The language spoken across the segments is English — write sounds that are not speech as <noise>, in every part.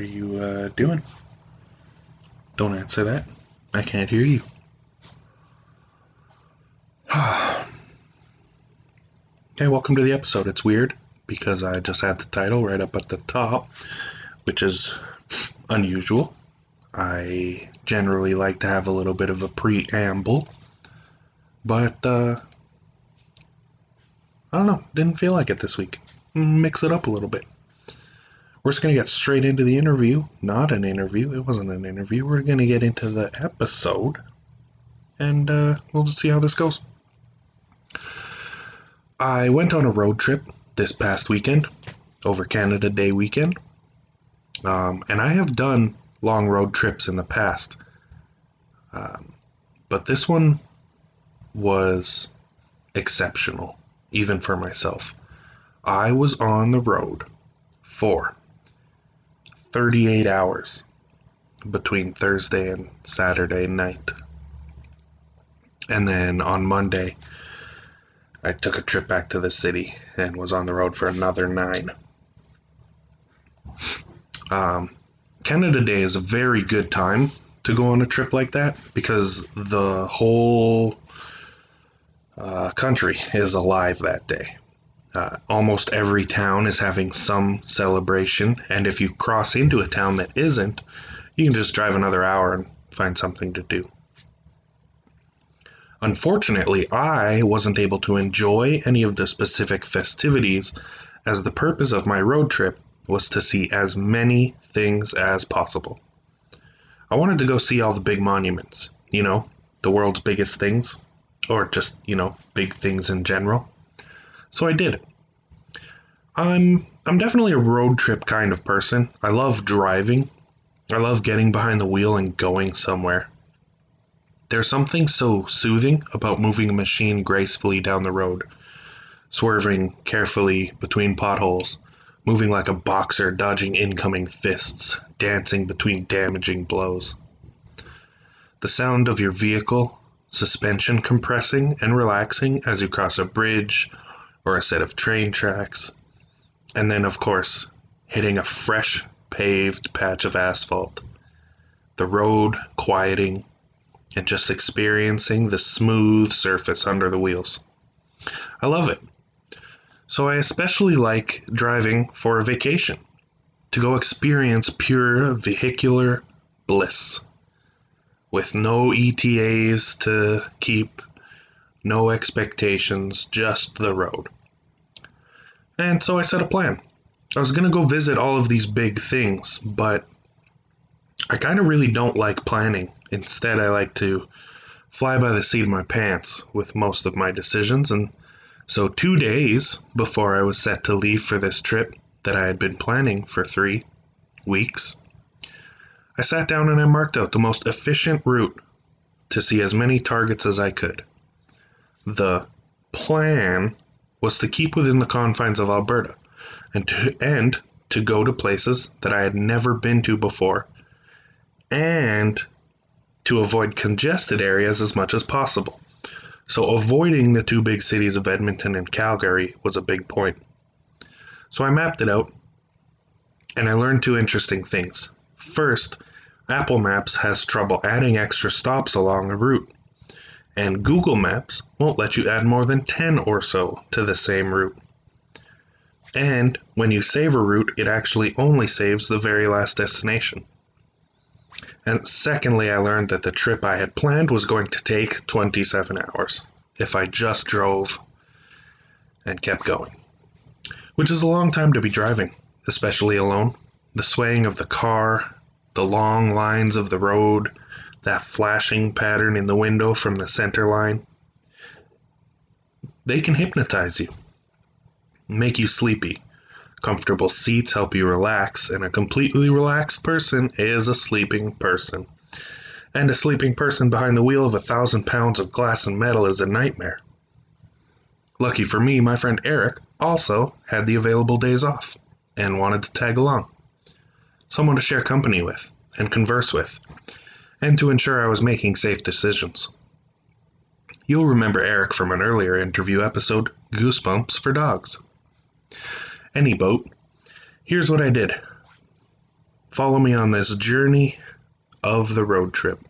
are you uh, doing? Don't answer that. I can't hear you. <sighs> hey, welcome to the episode. It's weird because I just had the title right up at the top, which is unusual. I generally like to have a little bit of a preamble, but uh, I don't know. Didn't feel like it this week. Mix it up a little bit. We're just going to get straight into the interview. Not an interview. It wasn't an interview. We're going to get into the episode. And uh, we'll just see how this goes. I went on a road trip this past weekend, over Canada Day weekend. Um, and I have done long road trips in the past. Um, but this one was exceptional even for myself. I was on the road for 38 hours between Thursday and Saturday night. And then on Monday, I took a trip back to the city and was on the road for another nine. Um, Canada Day is a very good time to go on a trip like that because the whole uh, country is alive that day. Uh, almost every town is having some celebration, and if you cross into a town that isn't, you can just drive another hour and find something to do. Unfortunately, I wasn't able to enjoy any of the specific festivities, as the purpose of my road trip was to see as many things as possible. I wanted to go see all the big monuments, you know, the world's biggest things or just, you know, big things in general. So I did. I'm I'm definitely a road trip kind of person. I love driving. I love getting behind the wheel and going somewhere. There's something so soothing about moving a machine gracefully down the road, swerving carefully between potholes, moving like a boxer dodging incoming fists, dancing between damaging blows. The sound of your vehicle suspension compressing and relaxing as you cross a bridge or a set of train tracks, and then, of course, hitting a fresh paved patch of asphalt, the road quieting, and just experiencing the smooth surface under the wheels. I love it. So I especially like driving for a vacation, to go experience pure vehicular bliss with no ETAs to keep, no expectations, just the road. And so I set a plan. I was going to go visit all of these big things, but I kind of really don't like planning. Instead, I like to fly by the seat of my pants with most of my decisions. And so, two days before I was set to leave for this trip that I had been planning for three weeks, I sat down and I marked out the most efficient route to see as many targets as I could. The plan was to keep within the confines of Alberta and to, and to go to places that I had never been to before and to avoid congested areas as much as possible. So, avoiding the two big cities of Edmonton and Calgary was a big point. So, I mapped it out and I learned two interesting things. First, Apple Maps has trouble adding extra stops along a route, and Google Maps won't let you add more than 10 or so to the same route. And when you save a route, it actually only saves the very last destination. And secondly, I learned that the trip I had planned was going to take 27 hours if I just drove and kept going. Which is a long time to be driving, especially alone. The swaying of the car, the long lines of the road, that flashing pattern in the window from the center line. They can hypnotize you, make you sleepy. Comfortable seats help you relax, and a completely relaxed person is a sleeping person. And a sleeping person behind the wheel of a thousand pounds of glass and metal is a nightmare. Lucky for me, my friend Eric also had the available days off and wanted to tag along someone to share company with and converse with, and to ensure I was making safe decisions. You'll remember Eric from an earlier interview episode, Goosebumps for Dogs. Any boat, here's what I did. Follow me on this journey of the road trip.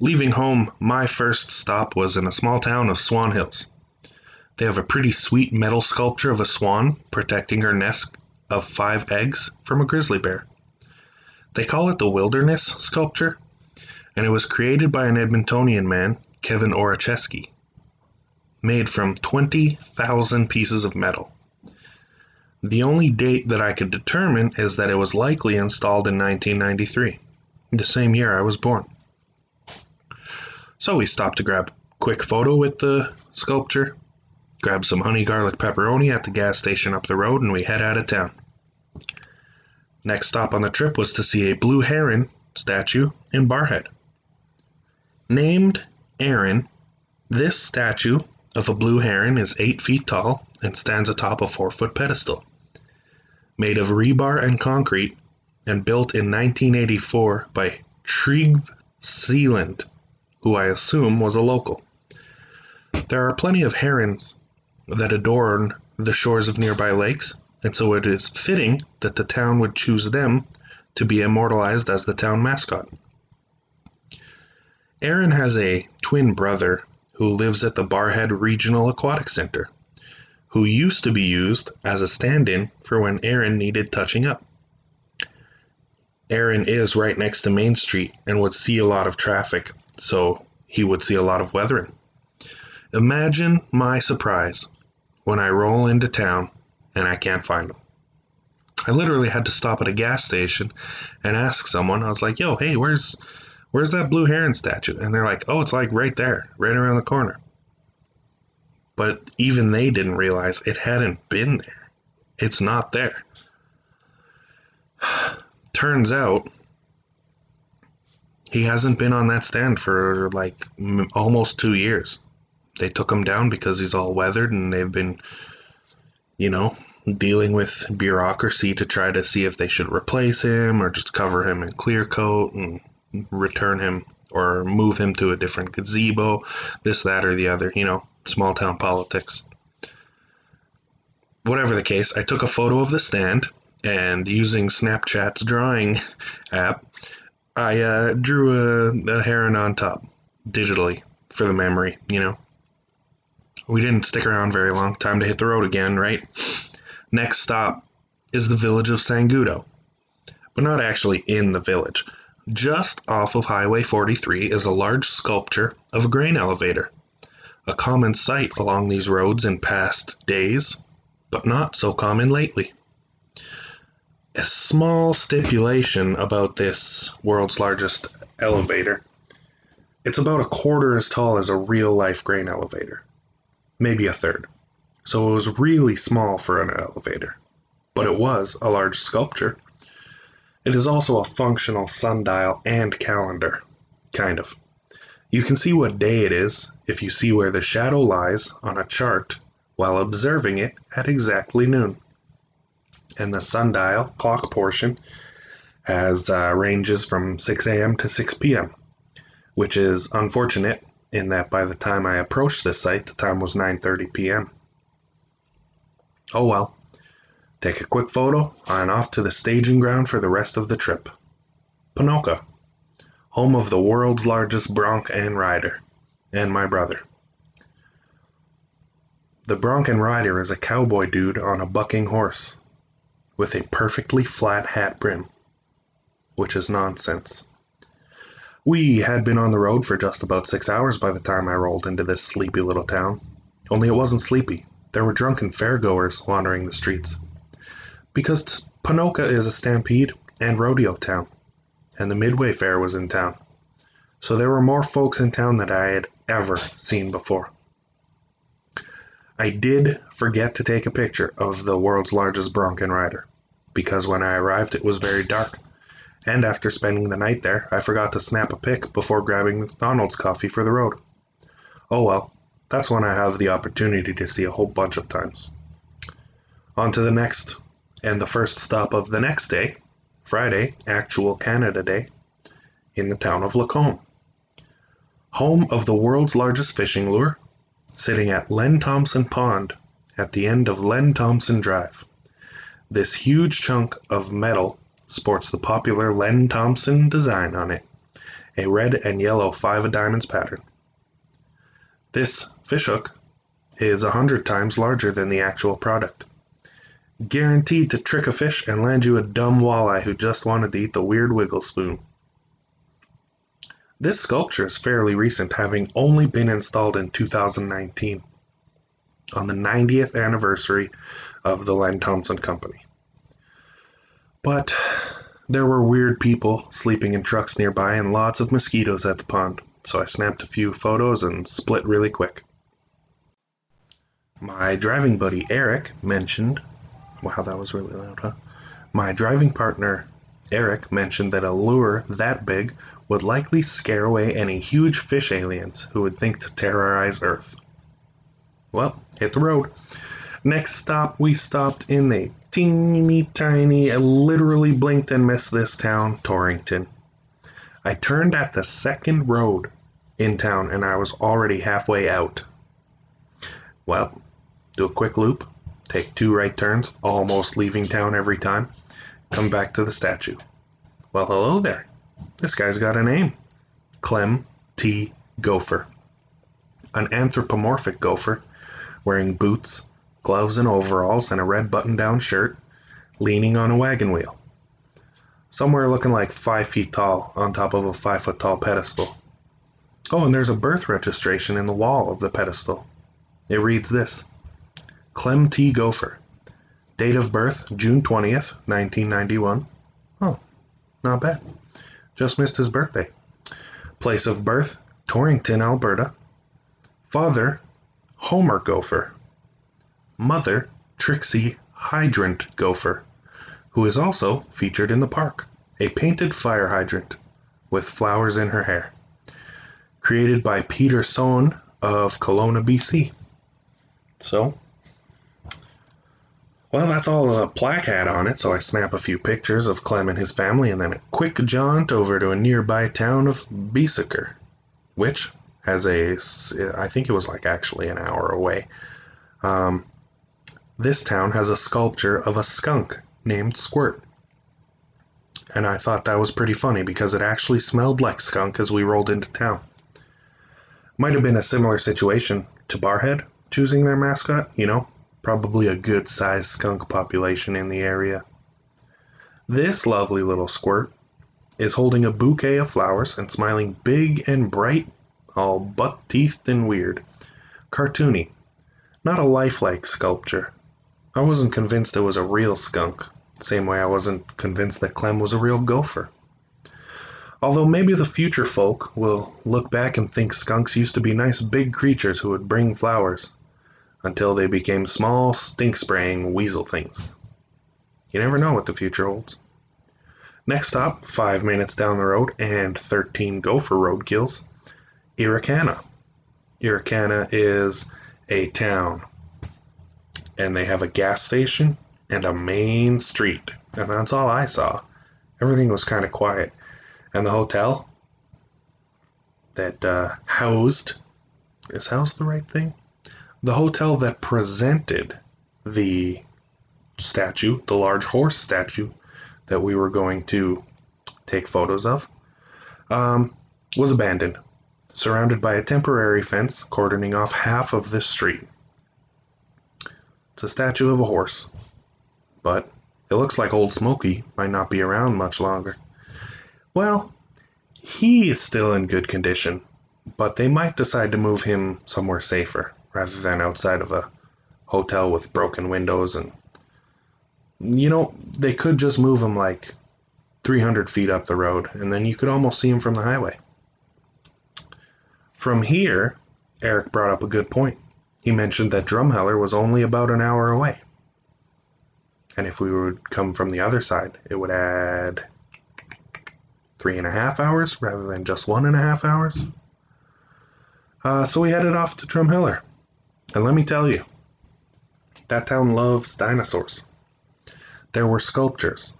Leaving home, my first stop was in a small town of Swan Hills. They have a pretty sweet metal sculpture of a swan protecting her nest of five eggs from a grizzly bear. They call it the Wilderness sculpture and it was created by an Edmontonian man, Kevin Oracheski, made from 20,000 pieces of metal. The only date that I could determine is that it was likely installed in 1993, the same year I was born. So we stopped to grab a quick photo with the sculpture, grab some honey garlic pepperoni at the gas station up the road, and we head out of town. Next stop on the trip was to see a blue heron statue in Barrhead. Named Aaron, this statue of a blue heron is 8 feet tall and stands atop a 4 foot pedestal. Made of rebar and concrete and built in 1984 by Tryggve Sealand, who I assume was a local. There are plenty of herons that adorn the shores of nearby lakes, and so it is fitting that the town would choose them to be immortalized as the town mascot. Aaron has a twin brother who lives at the Barrhead Regional Aquatic Center, who used to be used as a stand in for when Aaron needed touching up. Aaron is right next to Main Street and would see a lot of traffic, so he would see a lot of weathering. Imagine my surprise when I roll into town and I can't find him. I literally had to stop at a gas station and ask someone. I was like, "Yo, hey, where's where's that blue heron statue? And they're like, oh, it's like right there, right around the corner. But even they didn't realize it hadn't been there. It's not there. <sighs> Turns out he hasn't been on that stand for like almost two years. They took him down because he's all weathered and they've been, you know, dealing with bureaucracy to try to see if they should replace him or just cover him in clear coat and return him or move him to a different gazebo, this, that, or the other, you know, small town politics. Whatever the case, I took a photo of the stand and using Snapchat's drawing app, I uh, drew a, a heron on top digitally for the memory, you know. We didn't stick around very long. Time to hit the road again, right? Next stop is the village of Sangudo, but not actually in the village. Just off of Highway 43 is a large sculpture of a grain elevator, a common sight along these roads in past days, but not so common lately. A small stipulation about this world's largest elevator. It's about a quarter as tall as a real life grain elevator, maybe a third. So it was really small for an elevator, but it was a large sculpture. It is also a functional sundial and calendar, kind of. You can see what day it is if you see where the shadow lies on a chart while observing it at exactly noon. And the sundial clock portion has uh, ranges from 6 a.m. to 6 p.m., which is unfortunate in that by the time I approached this site, the time was 9:30 p.m. Oh well, Take a quick photo and off to the staging ground for the rest of the trip. Ponoka, home of the world's largest bronc and rider, and my brother. The bronc and rider is a cowboy dude on a bucking horse with a perfectly flat hat brim, which is nonsense. We had been on the road for just about six hours by the time I rolled into this sleepy little town. Only it wasn't sleepy. There were drunken fairgoers wandering the streets because Ponoka is a stampede and rodeo town, and the Midway Fair was in town. So there were more folks in town than I had ever seen before. I did forget to take a picture of the world's largest Bronco rider, because when I arrived it was very dark, and after spending the night there, I forgot to snap a pic before grabbing McDonald's coffee for the road. Oh well, that's when I have the opportunity to see a whole bunch of times. On to the next and the first stop of the next day, Friday, actual Canada Day, in the town of Lacombe. home of the world's largest fishing lure, sitting at Len Thompson Pond at the end of Len Thompson Drive. This huge chunk of metal sports the popular Len Thompson design on it, a red and yellow five of diamonds pattern. This fishhook is a hundred times larger than the actual product. Guaranteed to trick a fish and land you a dumb walleye who just wanted to eat the weird wiggle spoon. This sculpture is fairly recent, having only been installed in 2019 on the 90th anniversary of the Len Thompson Company. But there were weird people sleeping in trucks nearby and lots of mosquitoes at the pond, so I snapped a few photos and split really quick. My driving buddy Eric mentioned, wow, that was really loud, huh? My driving partner Eric mentioned that a lure that big would likely scare away any huge fish aliens who would think to terrorize Earth. Well, hit the road. Next stop, we stopped in a teeny tiny, I literally blinked and missed this town, Torrington. I turned at the second road in town and I was already halfway out. Well, do a quick loop, take two right turns, almost leaving town every time, come back to the statue. Well, hello there. This guy's got a name Clem T. Gopher. An anthropomorphic gopher, wearing boots, gloves and overalls, and a red button down shirt, leaning on a wagon wheel. Somewhere looking like five feet tall on top of a five foot tall pedestal. Oh, and there's a birth registration in the wall of the pedestal. It reads this Clem T. Gopher. Date of birth, June 20th, 1991. Oh, not bad. Just missed his birthday. Place of birth, Torrington, Alberta. Father, Homer Gopher. Mother, Trixie Hydrant Gopher, who is also featured in the park. A painted fire hydrant with flowers in her hair. Created by Peter Sohn of Kelowna, BC. So, well, that's all the plaque had on it, so I snap a few pictures of Clem and his family and then a quick jaunt over to a nearby town of Beiseker, which has a, I think it was like actually an hour away. Um, this town has a sculpture of a skunk named Squirt. And I thought that was pretty funny because it actually smelled like skunk as we rolled into town. Might have been a similar situation to Barrhead choosing their mascot, you know, probably a good sized skunk population in the area. This lovely little squirt is holding a bouquet of flowers and smiling big and bright, all buck teethed and weird. Cartoony, not a lifelike sculpture. I wasn't convinced it was a real skunk, same way I wasn't convinced that Clem was a real gopher. Although maybe the future folk will look back and think skunks used to be nice big creatures who would bring flowers until they became small, stink spraying weasel things. You never know what the future holds. Next stop, five minutes down the road and 13 gopher roadkills, Irricana. Irricana is a town, and they have a gas station and a main street, and that's all I saw. Everything was kind of quiet. And the hotel that uh, housed, is housed the right thing? the hotel that presented the statue, the large horse statue that we were going to take photos of, um, was abandoned, surrounded by a temporary fence cordoning off half of this street. It's a statue of a horse, but it looks like Old Smoky might not be around much longer. Well, he is still in good condition, but they might decide to move him somewhere safer rather than outside of a hotel with broken windows and you know they could just move him like 300 feet up the road and then you could almost see him from the highway from here eric brought up a good point he mentioned that drumheller was only about an hour away and if we would come from the other side it would add three and a half hours rather than just one and a half hours uh, so we headed off to drumheller and let me tell you, that town loves dinosaurs. There were sculptures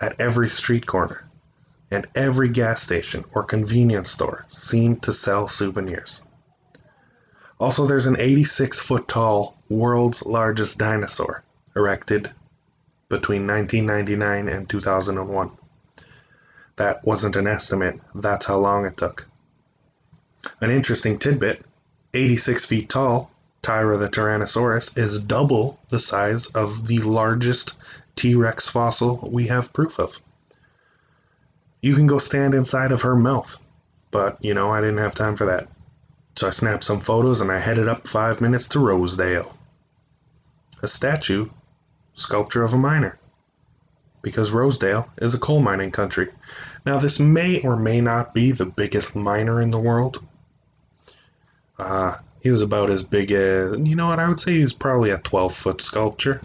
at every street corner. and every gas station or convenience store seemed to sell souvenirs. Also, there's an 86 foot tall world's largest dinosaur erected between 1999 and 2001. That wasn't an estimate, that's how long it took. An interesting tidbit 86 feet tall, Tyra the Tyrannosaurus is double the size of the largest T Rex fossil we have proof of. You can go stand inside of her mouth, but you know, I didn't have time for that. So I snapped some photos and I headed up five minutes to Rosedale. A statue, sculpture of a miner because Rosedale is a coal mining country. Now, this may or may not be the biggest miner in the world. Uh, he was about as big as, you know what, I would say he was probably a 12 foot sculpture.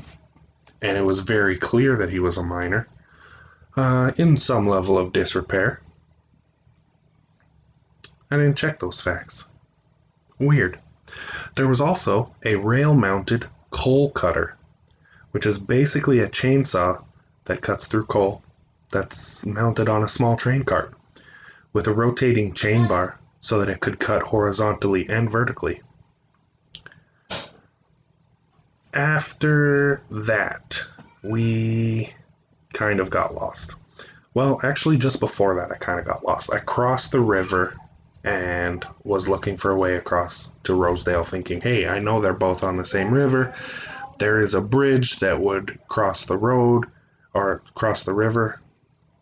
And it was very clear that he was a miner, uh, in some level of disrepair. I didn't check those facts. Weird. There was also a rail mounted coal cutter, which is basically a chainsaw that cuts through coal that's mounted on a small train cart with a rotating chain bar so that it could cut horizontally and vertically. After that, we kind of got lost. Well, actually, just before that, I kind of got lost. I crossed the river and was looking for a way across to Rosedale, thinking, hey, I know they're both on the same river. There is a bridge that would cross the road or cross the river,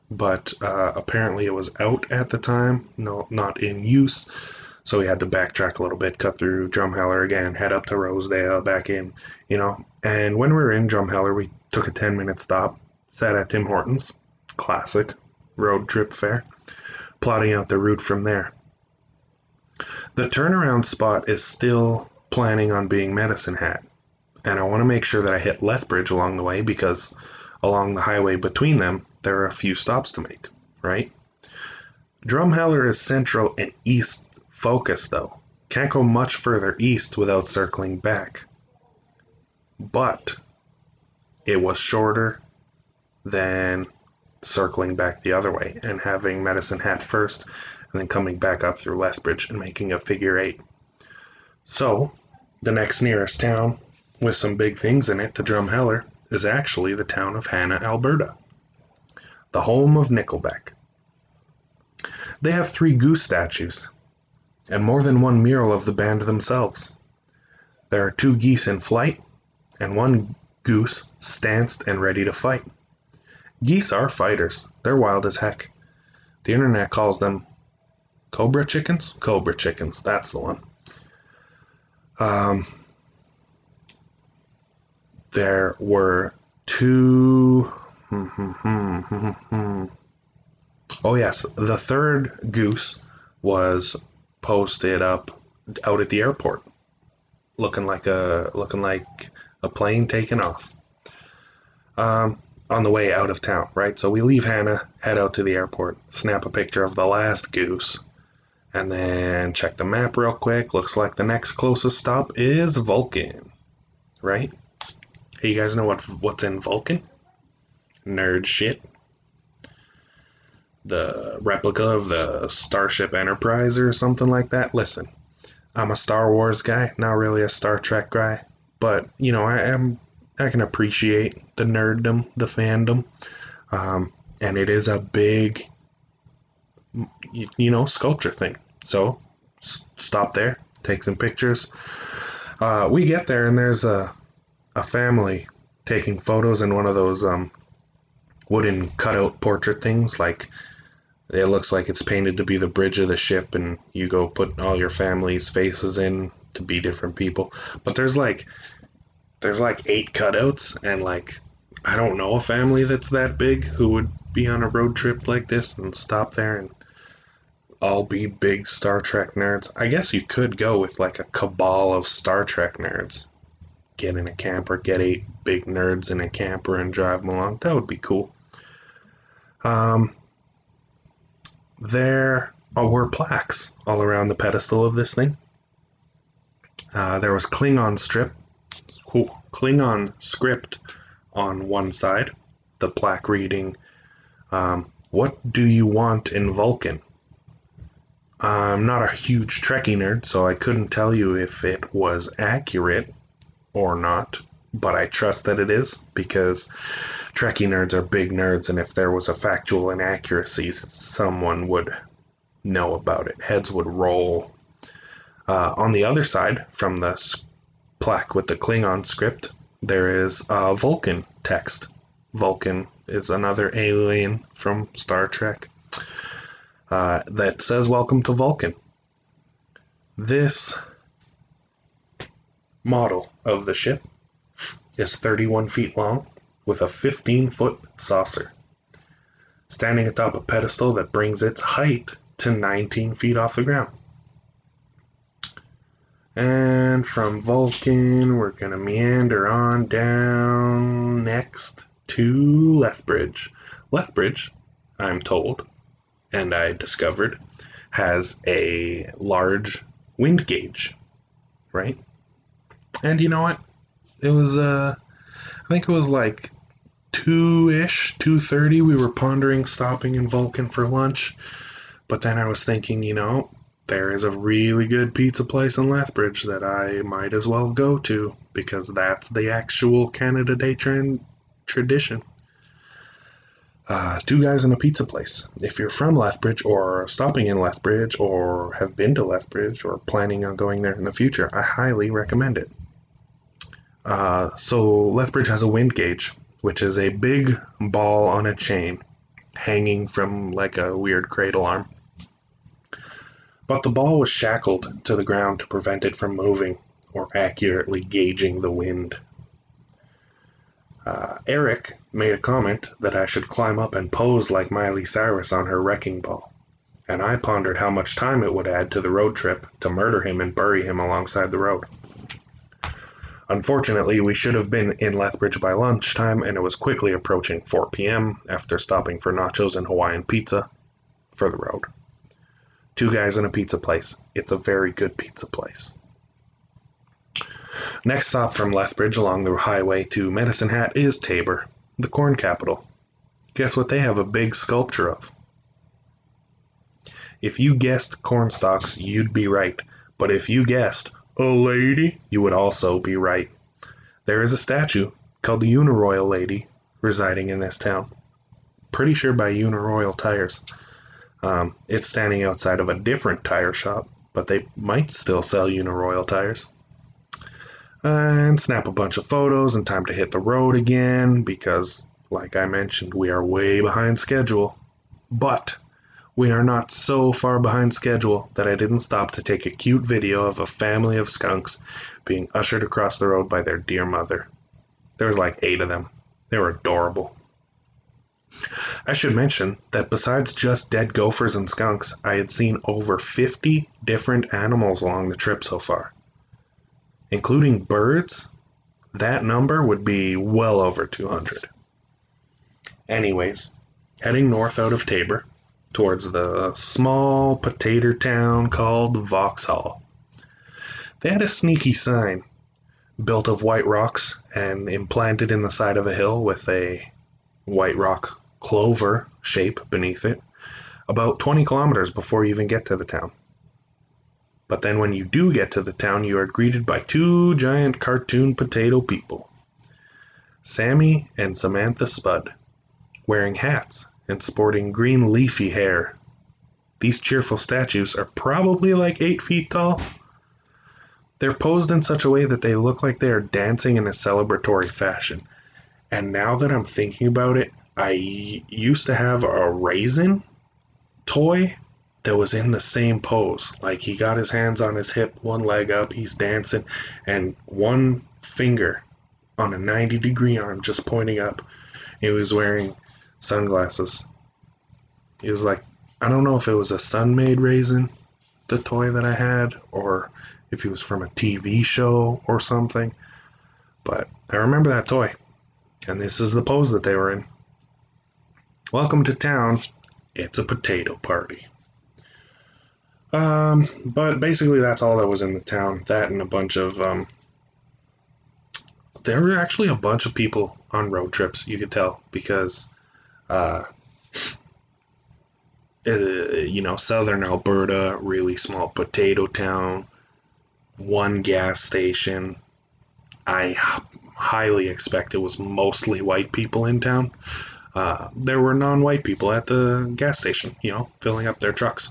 but uh, apparently it was out at the time, no, not in use. So we had to backtrack a little bit, cut through Drumheller again, head up to Rosedale, back in, you know. And when we were in Drumheller, we took a 10 minute stop, sat at Tim Hortons, classic road trip fare, plotting out the route from there. The turnaround spot is still planning on being Medicine Hat, and I want to make sure that I hit Lethbridge along the way because along the highway between them, there are a few stops to make, right? Drumheller is central and east focused, though. Can't go much further east without circling back. But it was shorter than circling back the other way and having Medicine Hat first and then coming back up through Lethbridge and making a figure eight. So, the next nearest town with some big things in it to Drumheller is actually the town of Hanna, Alberta, the home of Nickelback. They have three goose statues and more than one mural of the band themselves. There are two geese in flight and one goose stanced and ready to fight. Geese are fighters. They're wild as heck. The internet calls them cobra chickens. Cobra chickens. That's the one. Um, there were two. Hmm, hmm, hmm, oh yes, the third goose was posted up out at the airport, looking like a looking like a plane taking off. Um, on the way out of town, right? So we leave hanna head out to the airport, snap a picture of the last goose, and then check the map real quick. Looks like the next closest stop is Vulcan, right? Hey, you guys know what what's in Vulcan? Nerd shit. The replica of the Starship Enterprise or something like that. Listen, I'm a Star Wars guy, not really a Star Trek guy, but you know I am I can appreciate the nerddom, the fandom, um, and it is a big, you, you know, sculpture thing. So stop there, take some pictures. Uh, we get there and there's a a family taking photos in one of those um, wooden cutout portrait things. Like it looks like it's painted to be the bridge of the ship, and you go put all your family's faces in to be different people. But there's like there's like eight cutouts, and like I don't know a family that's that big who would be on a road trip like this and stop there and all be big Star Trek nerds. I guess you could go with like a cabal of Star Trek nerds get in a camper, get eight big nerds in a camper and drive them along. That would be cool. Um, there were plaques all around the pedestal of this thing. Uh, there was Klingon strip, ooh, Klingon script on one side, the plaque reading, um, What do you want in Vulcan? I'm not a huge Trekkie nerd, so I couldn't tell you if it was accurate or not, but I trust that it is because Trekkie nerds are big nerds, and if there was a factual inaccuracy, someone would know about it. Heads would roll. Uh, on the other side, from the plaque with the Klingon script, there is a Vulcan text. Vulcan is another alien from Star Trek uh, that says Welcome to Vulcan. This model of the ship is 31 feet long with a 15 foot saucer, standing atop a pedestal that brings its height to 19 feet off the ground. And from Vulcan, we're going to meander on down next to Lethbridge. Lethbridge, I'm told, and I discovered, has a large wind gauge, right? And you know what? It was, uh, I think it was like two ish, two thirty. We were pondering stopping in Vulcan for lunch, but then I was thinking, you know, there is a really good pizza place in Lethbridge that I might as well go to because that's the actual Canada Day trend tradition. Uh, two guys in a pizza place. If you're from Lethbridge or stopping in Lethbridge or have been to Lethbridge or planning on going there in the future, I highly recommend it. Uh, so Lethbridge has a wind gauge, which is a big ball on a chain hanging from like a weird cradle arm. But the ball was shackled to the ground to prevent it from moving or accurately gauging the wind. Uh, Eric made a comment that I should climb up and pose like Miley Cyrus on her wrecking ball, and I pondered how much time it would add to the road trip to murder him and bury him alongside the road. Unfortunately, we should have been in Lethbridge by lunchtime, and it was quickly approaching 4 p.m. after stopping for nachos and Hawaiian pizza for the road. Two guys in a pizza place. It's a very good pizza place. Next stop from Lethbridge along the highway to Medicine Hat is Taber, the corn capital. Guess what they have a big sculpture of? If you guessed corn stalks, you'd be right. But if you guessed a lady, you would also be right. There is a statue called the Uniroyal Lady residing in this town. Pretty sure by Uniroyal Tires. Um, it's standing outside of a different tire shop, but they might still sell Uniroyal tires. And snap a bunch of photos and time to hit the road again because, like I mentioned, we are way behind schedule. But we are not so far behind schedule that I didn't stop to take a cute video of a family of skunks being ushered across the road by their dear mother. There was like eight of them. They were adorable. I should mention that besides just dead gophers and skunks, I had seen over 50 different animals along the trip so far. Including birds, that number would be well over 200. Anyways, heading north out of Taber towards the small potato town called Vauxhall. They had a sneaky sign built of white rocks and implanted in the side of a hill with a white rock clover shape beneath it, about 20 kilometers before you even get to the town. But then when you do get to the town, you are greeted by two giant cartoon potato people Sammy and Samantha Spud, wearing hats and sporting green leafy hair. These cheerful statues are probably like 8 feet tall. They're posed in such a way that they look like they are dancing in a celebratory fashion. And now that I'm thinking about it, I used to have a raisin toy that was in the same pose. Like he got his hands on his hip, one leg up, he's dancing, and one finger on a 90 degree arm just pointing up. He was wearing sunglasses. It was like, I don't know if it was a Sun-Maid raisin, the toy that I had, or if he was from a TV show or something. But I remember that toy. And this is the pose that they were in. Welcome to town. It's a potato party. Um, but basically, that's all that was in the town. That and a bunch of um, there were actually a bunch of people on road trips. You could tell because uh, uh, you know, southern Alberta, really small potato town, one gas station. I highly expect it was mostly white people in town. Uh, there were non-white people at the gas station, you know, filling up their trucks,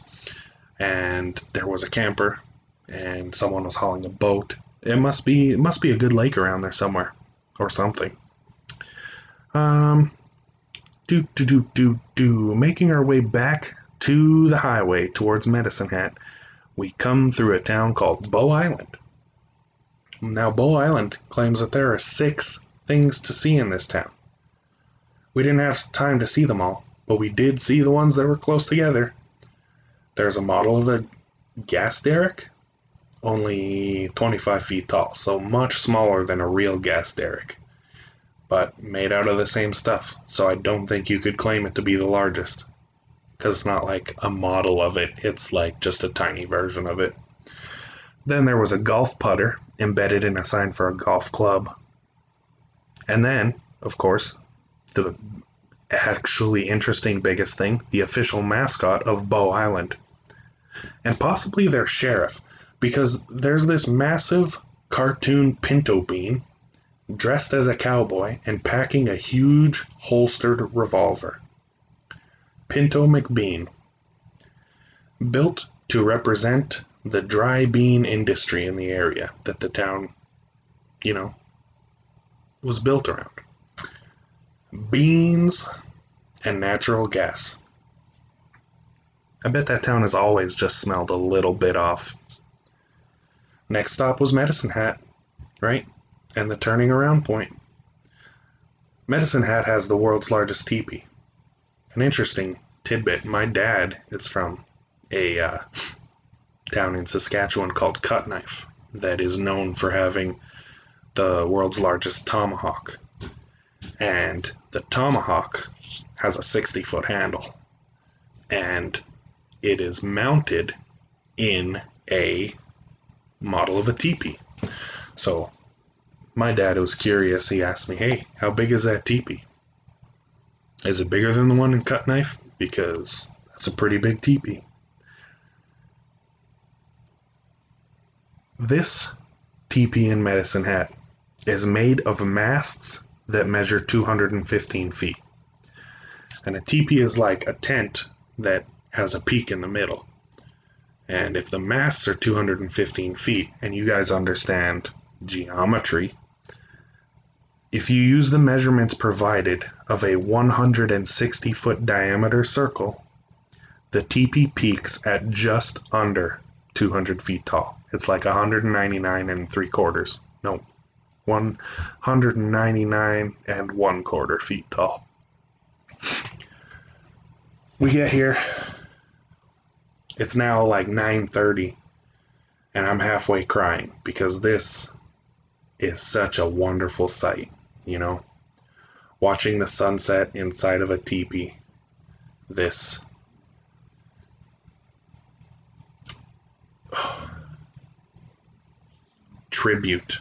and there was a camper, and someone was hauling a boat. It must be it must be a good lake around there somewhere, or something. Um, do do do do do. Making our way back to the highway towards Medicine Hat, we come through a town called Bow Island. Now, Bow Island claims that there are six things to see in this town. We didn't have time to see them all, but we did see the ones that were close together. There's a model of a gas derrick, only 25 feet tall, so much smaller than a real gas derrick, but made out of the same stuff, so I don't think you could claim it to be the largest. Because it's not like a model of it, it's like just a tiny version of it. Then there was a golf putter embedded in a sign for a golf club. And then, of course, the actually interesting biggest thing the official mascot of Bow Island. And possibly their sheriff, because there's this massive cartoon pinto bean dressed as a cowboy and packing a huge holstered revolver. Pinto McBean. Built to represent the dry bean industry in the area that the town, you know, was built around. Beans and natural gas. I bet that town has always just smelled a little bit off. Next stop was Medicine Hat, right? And the turning around point. Medicine Hat has the world's largest teepee. An interesting tidbit my dad is from a uh, town in Saskatchewan called Cutknife that is known for having the world's largest tomahawk. And the tomahawk has a 60 foot handle and it is mounted in a model of a teepee. So my dad was curious. He asked me, Hey, how big is that teepee? Is it bigger than the one in Cut Knife? Because that's a pretty big teepee. This teepee in Medicine Hat is made of masts that measure 215 feet. And a teepee is like a tent that has a peak in the middle. And if the masts are 215 feet, and you guys understand geometry, if you use the measurements provided of a 160 foot diameter circle, the teepee peaks at just under 200 feet tall. It's like 199 and three quarters. No, 199 and one quarter feet tall. We get here. It's now like 9:30 and I'm halfway crying because this is such a wonderful sight, you know. Watching the sunset inside of a teepee. This <sighs> tribute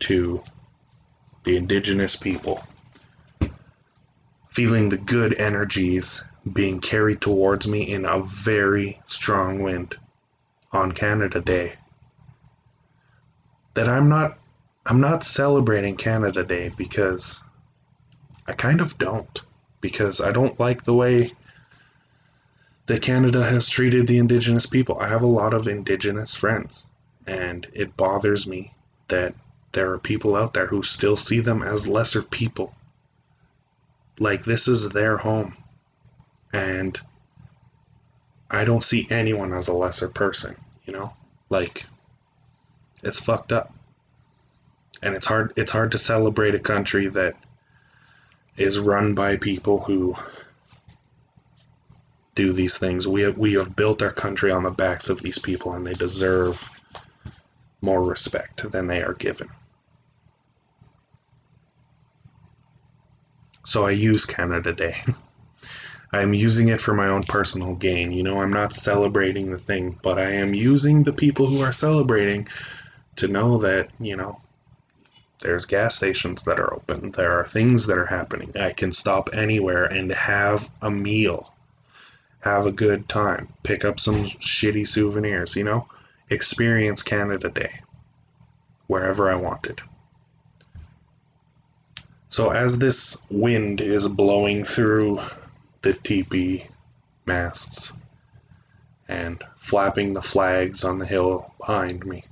to the indigenous people. Feeling the good energies being carried towards me in a very strong wind on Canada Day. That I'm not I'm not celebrating Canada Day because I kind of don't because I don't like the way that Canada has treated the indigenous people. I have a lot of indigenous friends and it bothers me that there are people out there who still see them as lesser people. Like this is their home. And I don't see anyone as a lesser person, you know? Like it's fucked up. And it's hard it's hard to celebrate a country that is run by people who do these things. We have, we have built our country on the backs of these people and they deserve more respect than they are given. So I use Canada Day. <laughs> I'm using it for my own personal gain. You know, I'm not celebrating the thing, but I am using the people who are celebrating to know that, you know, there's gas stations that are open. There are things that are happening. I can stop anywhere and have a meal have a good time, pick up some shitty souvenirs, you know? Experience Canada Day wherever I wanted. So as this wind is blowing through the teepee masts and flapping the flags on the hill behind me,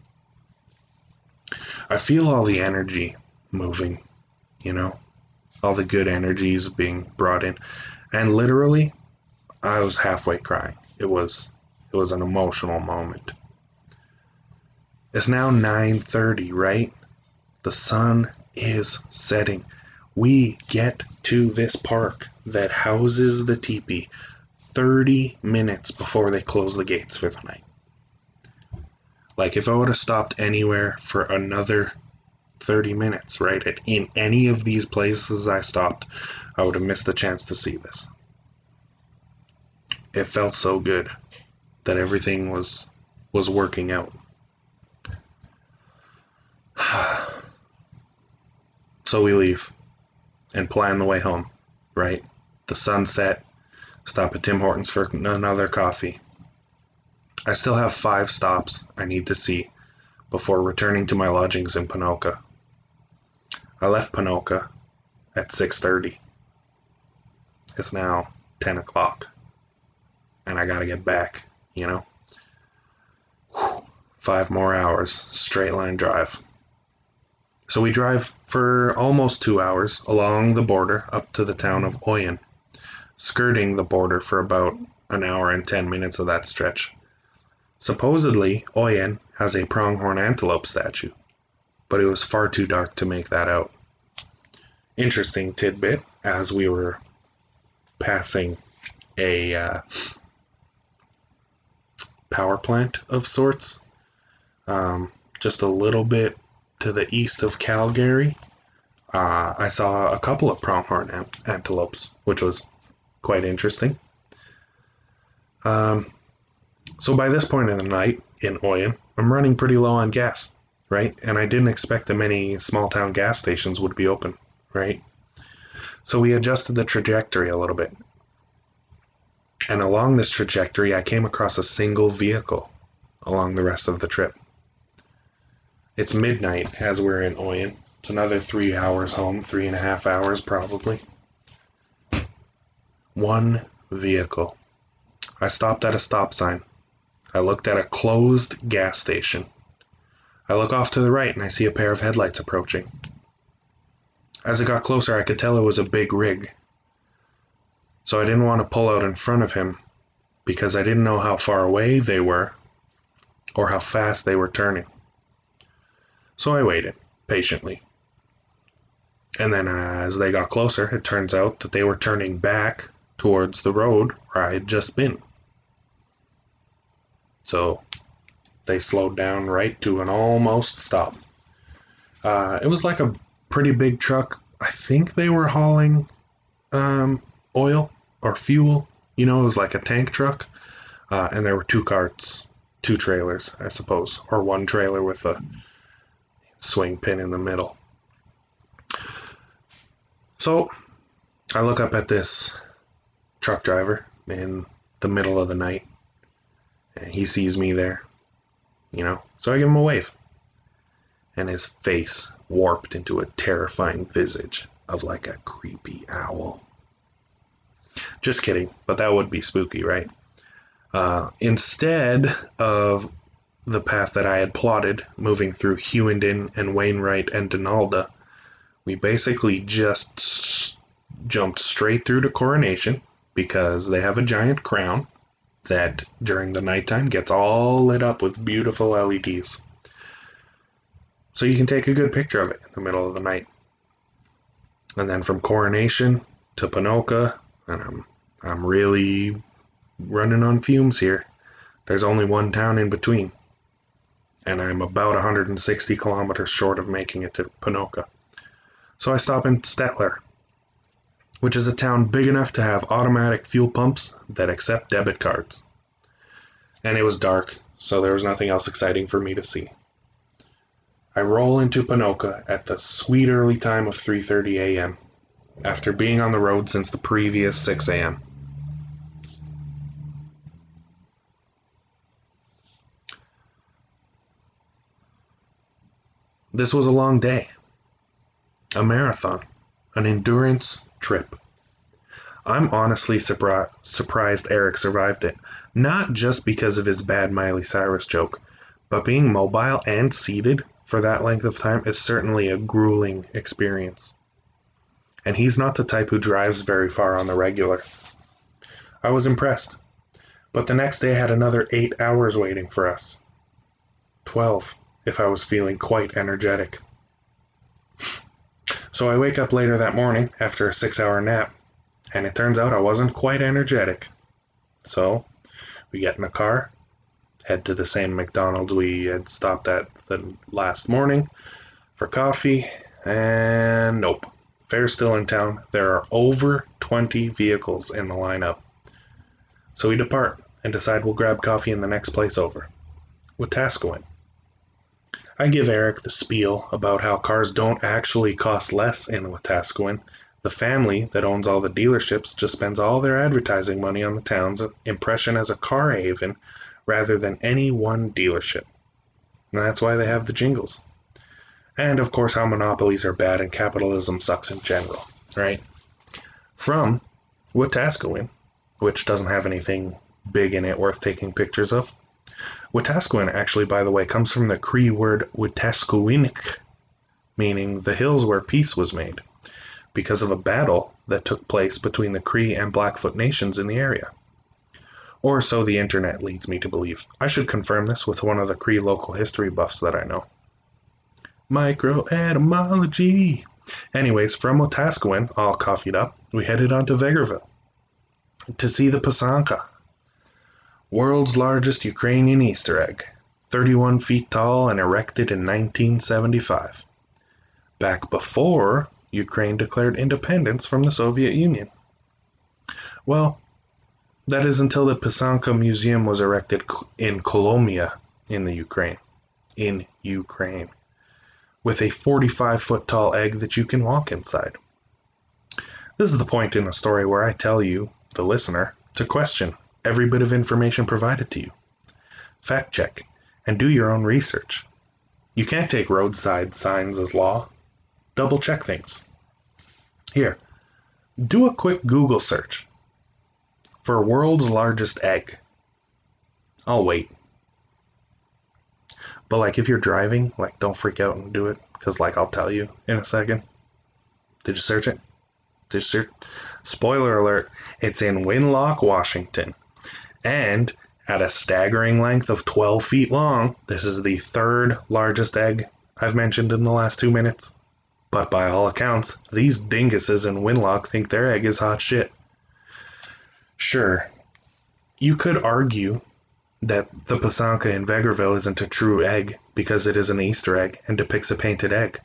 I feel all the energy moving, you know, all the good energies being brought in. And literally, I was halfway crying. It was it was an emotional moment. It's now 9:30, right? The sun is setting. We get to this park that houses the teepee 30 minutes before they close the gates for the night. Like if I would have stopped anywhere for another 30 minutes, right? At, in any of these places I stopped, I would have missed the chance to see this. It felt so good that everything was was working out. <sighs> so we leave and plan the way home, right? The sunset, stop at Tim Hortons for another coffee. I still have five stops I need to see before returning to my lodgings in Ponoka. I left Ponoka at 6:30. It's now 10 o'clock, and I gotta get back. You know, Whew. five more hours straight line drive. So we drive for almost two hours along the border up to the town of Oyen, skirting the border for about an hour and 10 minutes of that stretch. Supposedly, Oyen has a pronghorn antelope statue, but it was far too dark to make that out. Interesting tidbit as we were passing a uh, power plant of sorts, um, just a little bit to the east of Calgary. Uh, I saw a couple of pronghorn ant- antelopes, which was quite interesting. Um, so by this point in the night in Oyen, I'm running pretty low on gas, right? And I didn't expect that many small town gas stations would be open, right? So we adjusted the trajectory a little bit. And along this trajectory, I came across a single vehicle along the rest of the trip. It's midnight as we're in Oyen. It's another three hours home, three and a half hours probably. One vehicle. I stopped at a stop sign. I looked at a closed gas station. I look off to the right and I see a pair of headlights approaching. As it got closer, I could tell it was a big rig. So I didn't want to pull out in front of him because I didn't know how far away they were or how fast they were turning. So I waited patiently. And then as they got closer, it turns out that they were turning back towards the road where I had just been. So they slowed down right to an almost stop. Uh, it was like a pretty big truck. I think they were hauling um, oil or fuel. You know, it was like a tank truck. Uh, and there were two carts, two trailers, I suppose, or one trailer with a swing pin in the middle. So I look up at this truck driver in the middle of the night, and he sees me there, you know, so I give him a wave. And his face warped into a terrifying visage of like a creepy owl. Just kidding, but that would be spooky, right? Uh, instead of the path that I had plotted, moving through Hughenden and Wainwright and Donalda, we basically just jumped straight through to Coronation because they have a giant crown that during the nighttime gets all lit up with beautiful LEDs. So you can take a good picture of it in the middle of the night. And then from Coronation to Ponoka, and I'm I'm really running on fumes here. There's only one town in between and I'm about 160 kilometers short of making it to Ponoka. So I stop in Stettler, which is a town big enough to have automatic fuel pumps that accept debit cards. And it was dark, so there was nothing else exciting for me to see. I roll into Ponoka at the sweet early time of 3:30 a.m. after being on the road since the previous 6 a.m. This was a long day, a marathon, an endurance trip. I'm honestly surpri- surprised Eric survived it, not just because of his bad Miley Cyrus joke, but being mobile and seated for that length of time is certainly a grueling experience. And he's not the type who drives very far on the regular. I was impressed, but the next day had another eight hours waiting for us. Twelve, if I was feeling quite energetic. So I wake up later that morning after a six hour nap and it turns out I wasn't quite energetic. So we get in the car, head to the same McDonald's we had stopped at the last morning for coffee, and nope. Fair's still in town. There are over 20 vehicles in the lineup. So we depart and decide we'll grab coffee in the next place over, Wetaskiwin. I give Eric the spiel about how cars don't actually cost less in Wetaskiwin the family that owns all the dealerships just spends all their advertising money on the town's impression as a car haven rather than any one dealership. And that's why they have the jingles. And of course, how monopolies are bad and capitalism sucks in general, right? From Wetaskiwin, which doesn't have anything big in it worth taking pictures of. Wetaskiwin, actually, by the way, comes from the Cree word Wetaskiwinnik, meaning the hills where peace was made because of a battle that took place between the Cree and Blackfoot nations in the area. Or so the internet leads me to believe. I should confirm this with one of the Cree local history buffs that I know. Micro etymology. Anyways, from Wetaskiwin, all coffeeed up, we headed on to Vegreville to see the Pysanka, world's largest Ukrainian Easter egg, 31 feet tall and erected in 1975. Back before Ukraine declared independence from the Soviet Union. Well, that is until the Pysanka Museum was erected in Kolomyia in the Ukraine. In Ukraine. With a 45 foot tall egg that you can walk inside. This is the point in the story where I tell you, the listener, to question every bit of information provided to you. Fact check and do your own research. You can't take roadside signs as law double check things. Here, do a quick Google search for world's largest egg. I'll wait. But like if you're driving, like don't freak out and do it cuz like I'll tell you in a second. Did you search it? Did you search? Spoiler alert, it's in Winlock, Washington. And at a staggering length of 12 feet long, this is the third largest egg I've mentioned in the last 2 minutes. But by all accounts, these dinguses in Winlock think their egg is hot shit. Sure, you could argue that the Pysanka in Vegreville isn't a true egg because it is an Easter egg and depicts a painted egg.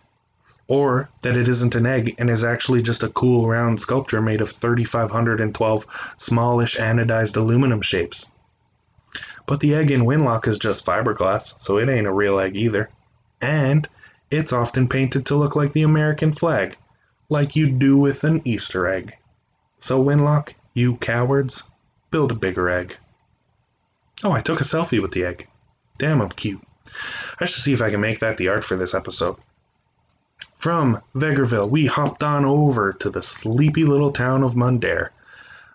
Or that it isn't an egg and is actually just a cool round sculpture made of 3,512 smallish anodized aluminum shapes. But the egg in Winlock is just fiberglass, so it ain't a real egg either. And it's often painted to look like the American flag, like you'd do with an Easter egg. So, Winlock, you cowards, build a bigger egg. Oh, I took a selfie with the egg. Damn, I'm cute. I should see if I can make that the art for this episode. From Vegreville, we hopped on over to the sleepy little town of Mundare.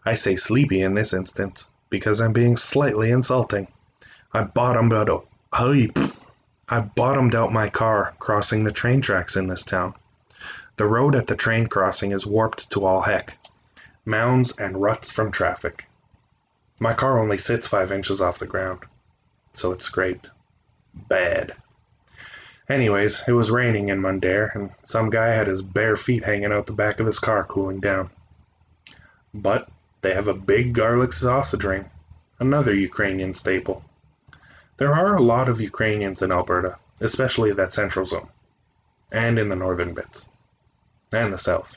I say sleepy in this instance because I'm being slightly insulting. I bottomed out. I bottomed out my car crossing the train tracks in this town. The road at the train crossing is warped to all heck. Mounds and ruts from traffic. My car only sits five inches off the ground, so it's scraped. Bad. Anyways, it was raining in Mundare, and some guy had his bare feet hanging out the back of his car cooling down. But they have a big garlic sausage ring, another Ukrainian staple. There are a lot of Ukrainians in Alberta, especially that central zone, and in the northern bits, and the south.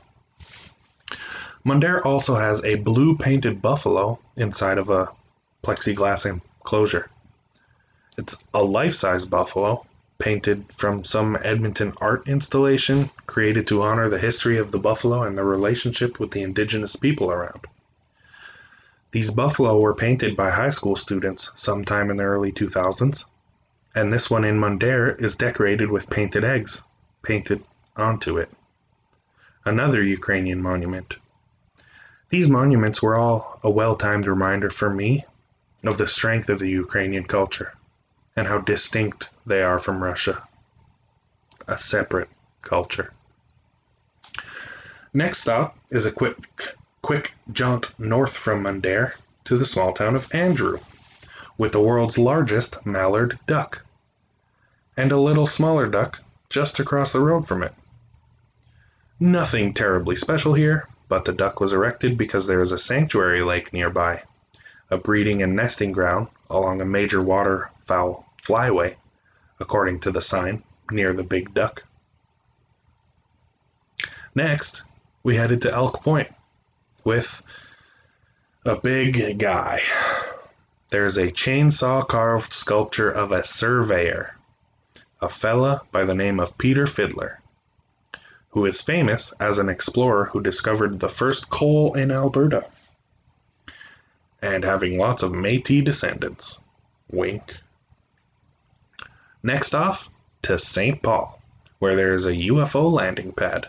Mundare also has a blue painted buffalo inside of a plexiglass enclosure. It's a life size buffalo, painted from some Edmonton art installation created to honor the history of the buffalo and the relationship with the indigenous people around. These buffalo were painted by high school students sometime in the early 2000s, And this one in Mundare is decorated with painted eggs painted onto it. Another Ukrainian monument. These monuments were all a well timed reminder for me of the strength of the Ukrainian culture and how distinct they are from Russia. A separate culture. Next stop is a quick, quick jaunt north from Mundare to the small town of Andrew, with the world's largest mallard duck, and a little smaller duck just across the road from it. Nothing terribly special here, but the duck was erected because there is a sanctuary lake nearby, a breeding and nesting ground along a major waterfowl flyway, according to the sign near the big duck. Next, we headed to Elk Point with a big guy. There's a chainsaw carved sculpture of a surveyor, a fella by the name of Peter Fidler, who is famous as an explorer who discovered the first coal in Alberta and having lots of Metis descendants. Wink. Next off to St. Paul, where there is a UFO landing pad.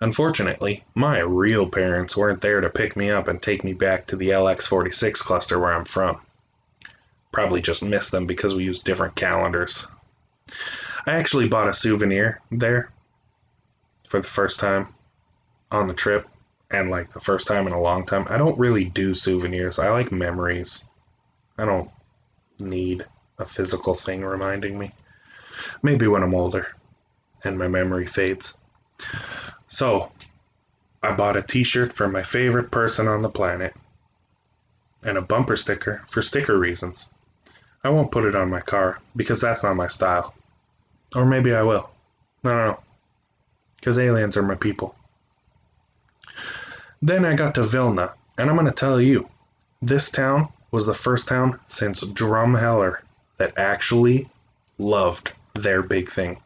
Unfortunately, my real parents weren't there to pick me up and take me back to the LX46 cluster where I'm from. Probably just missed them because we use different calendars. I actually bought a souvenir there for the first time on the trip and like the first time in a long time. I don't really do souvenirs. I like memories. I don't need a physical thing reminding me. Maybe when I'm older and my memory fades. So, I bought a t shirt for my favorite person on the planet and a bumper sticker for sticker reasons. I won't put it on my car because that's not my style. Or maybe I will. I don't know. Because aliens are my people. Then I got to Vilna, and I'm going to tell you, this town was the first town since Drumheller that actually loved their big thing.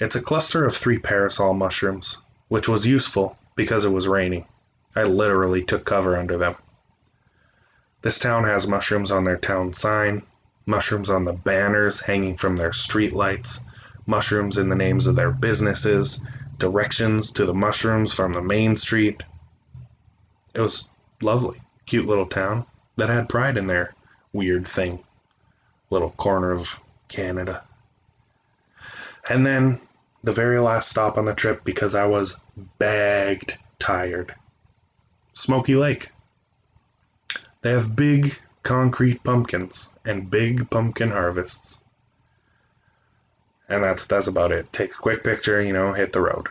It's a cluster of three parasol mushrooms, which was useful because it was raining. I literally took cover under them. This town has mushrooms on their town sign, mushrooms on the banners hanging from their street lights, mushrooms in the names of their businesses, directions to the mushrooms from the main street. It was lovely, cute little town that had pride in their weird thing, little corner of Canada. And then the very last stop on the trip because I was bagged tired. Smoky Lake. They have big concrete pumpkins and big pumpkin harvests. And that's that's about it. Take a quick picture, you know, hit the road.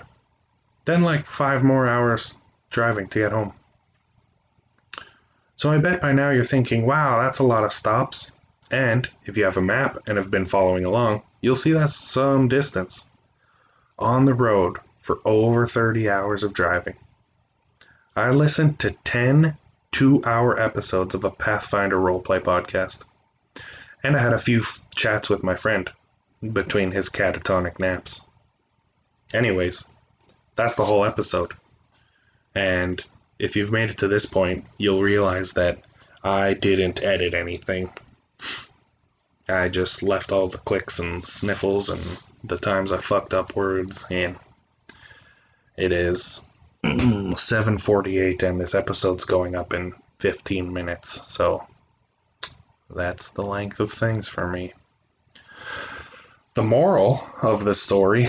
Then like 5 more hours driving to get home. So I bet by now you're thinking, "Wow, that's a lot of stops." And if you have a map and have been following along, you'll see that's some distance on the road for over 30 hours of driving. I listened to 10 two hour episodes of a Pathfinder roleplay podcast. And I had a few f- chats with my friend between his catatonic naps. Anyways, that's the whole episode. And if you've made it to this point, you'll realize that I didn't edit anything. I just left all the clicks and sniffles and the times I fucked up words in. It is <clears throat> 7:48 and this episode's going up in 15 minutes. So that's the length of things for me. The moral of this story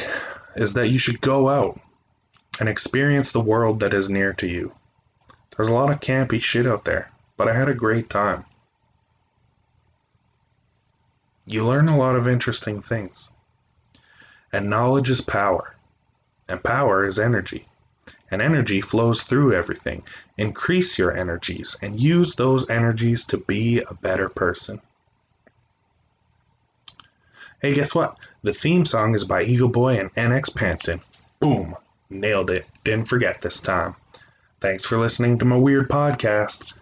is that you should go out and experience the world that is near to you. There's a lot of campy shit out there, but I had a great time. You learn a lot of interesting things. And knowledge is power. And power is energy. And energy flows through everything. Increase your energies and use those energies to be a better person. Hey, guess what? The theme song is by Eagle Boy and NX Panton. Boom! Nailed it. Didn't forget this time. Thanks for listening to my weird podcast.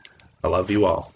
I love you all.